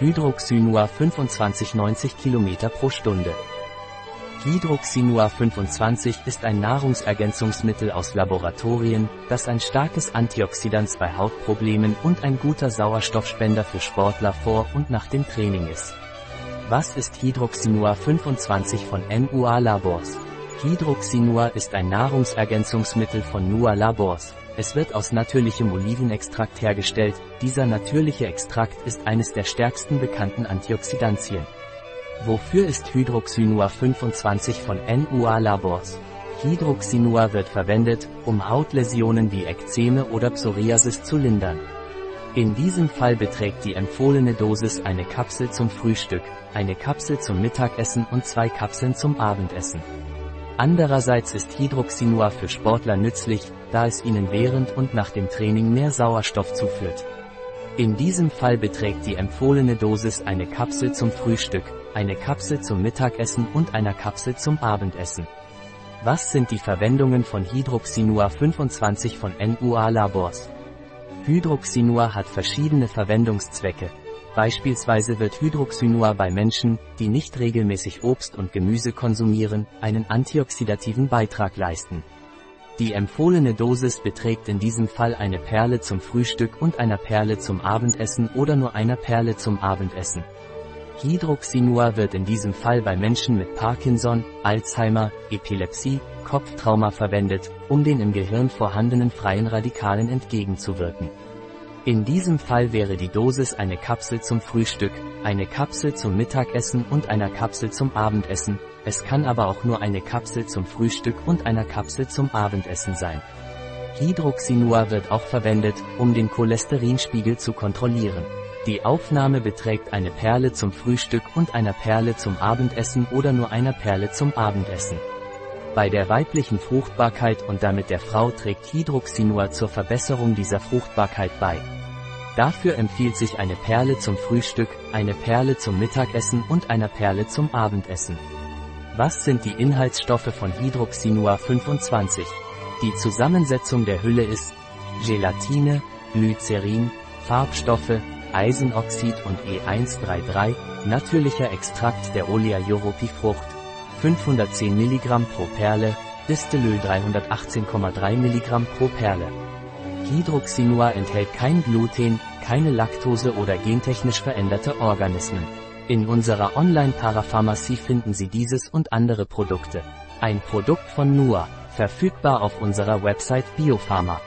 Hydroxynua 25 90 km pro Stunde. Hydroxynua 25 ist ein Nahrungsergänzungsmittel aus Laboratorien, das ein starkes Antioxidant bei Hautproblemen und ein guter Sauerstoffspender für Sportler vor und nach dem Training ist. Was ist Hydroxynua 25 von NUA Labors? Hydroxynua ist ein Nahrungsergänzungsmittel von NUA Labors. Es wird aus natürlichem Olivenextrakt hergestellt, dieser natürliche Extrakt ist eines der stärksten bekannten Antioxidantien. Wofür ist Hydroxynua 25 von NUA Labors? Hydroxynua wird verwendet, um Hautläsionen wie Ekzeme oder Psoriasis zu lindern. In diesem Fall beträgt die empfohlene Dosis eine Kapsel zum Frühstück, eine Kapsel zum Mittagessen und zwei Kapseln zum Abendessen. Andererseits ist Hydroxynua für Sportler nützlich, da es ihnen während und nach dem Training mehr Sauerstoff zuführt. In diesem Fall beträgt die empfohlene Dosis eine Kapsel zum Frühstück, eine Kapsel zum Mittagessen und einer Kapsel zum Abendessen. Was sind die Verwendungen von Hydroxynua 25 von NUA Labors? Hydroxynua hat verschiedene Verwendungszwecke. Beispielsweise wird Hydroxynua bei Menschen, die nicht regelmäßig Obst und Gemüse konsumieren, einen antioxidativen Beitrag leisten. Die empfohlene Dosis beträgt in diesem Fall eine Perle zum Frühstück und einer Perle zum Abendessen oder nur einer Perle zum Abendessen. Hydroxynua wird in diesem Fall bei Menschen mit Parkinson, Alzheimer, Epilepsie, Kopftrauma verwendet, um den im Gehirn vorhandenen freien Radikalen entgegenzuwirken. In diesem Fall wäre die Dosis eine Kapsel zum Frühstück, eine Kapsel zum Mittagessen und einer Kapsel zum Abendessen, es kann aber auch nur eine Kapsel zum Frühstück und einer Kapsel zum Abendessen sein. Hydroxynua wird auch verwendet, um den Cholesterinspiegel zu kontrollieren. Die Aufnahme beträgt eine Perle zum Frühstück und einer Perle zum Abendessen oder nur einer Perle zum Abendessen. Bei der weiblichen Fruchtbarkeit und damit der Frau trägt Hydroxynua zur Verbesserung dieser Fruchtbarkeit bei. Dafür empfiehlt sich eine Perle zum Frühstück, eine Perle zum Mittagessen und einer Perle zum Abendessen. Was sind die Inhaltsstoffe von Hydroxynua 25? Die Zusammensetzung der Hülle ist Gelatine, Glycerin, Farbstoffe, Eisenoxid und E133, natürlicher Extrakt der Olea Frucht, 510 mg pro Perle, Distelöl 318,3 mg pro Perle. Hydroxynua enthält kein Gluten, keine Laktose oder gentechnisch veränderte Organismen. In unserer Online-Parapharmacie finden Sie dieses und andere Produkte. Ein Produkt von NUA, verfügbar auf unserer Website Biopharma.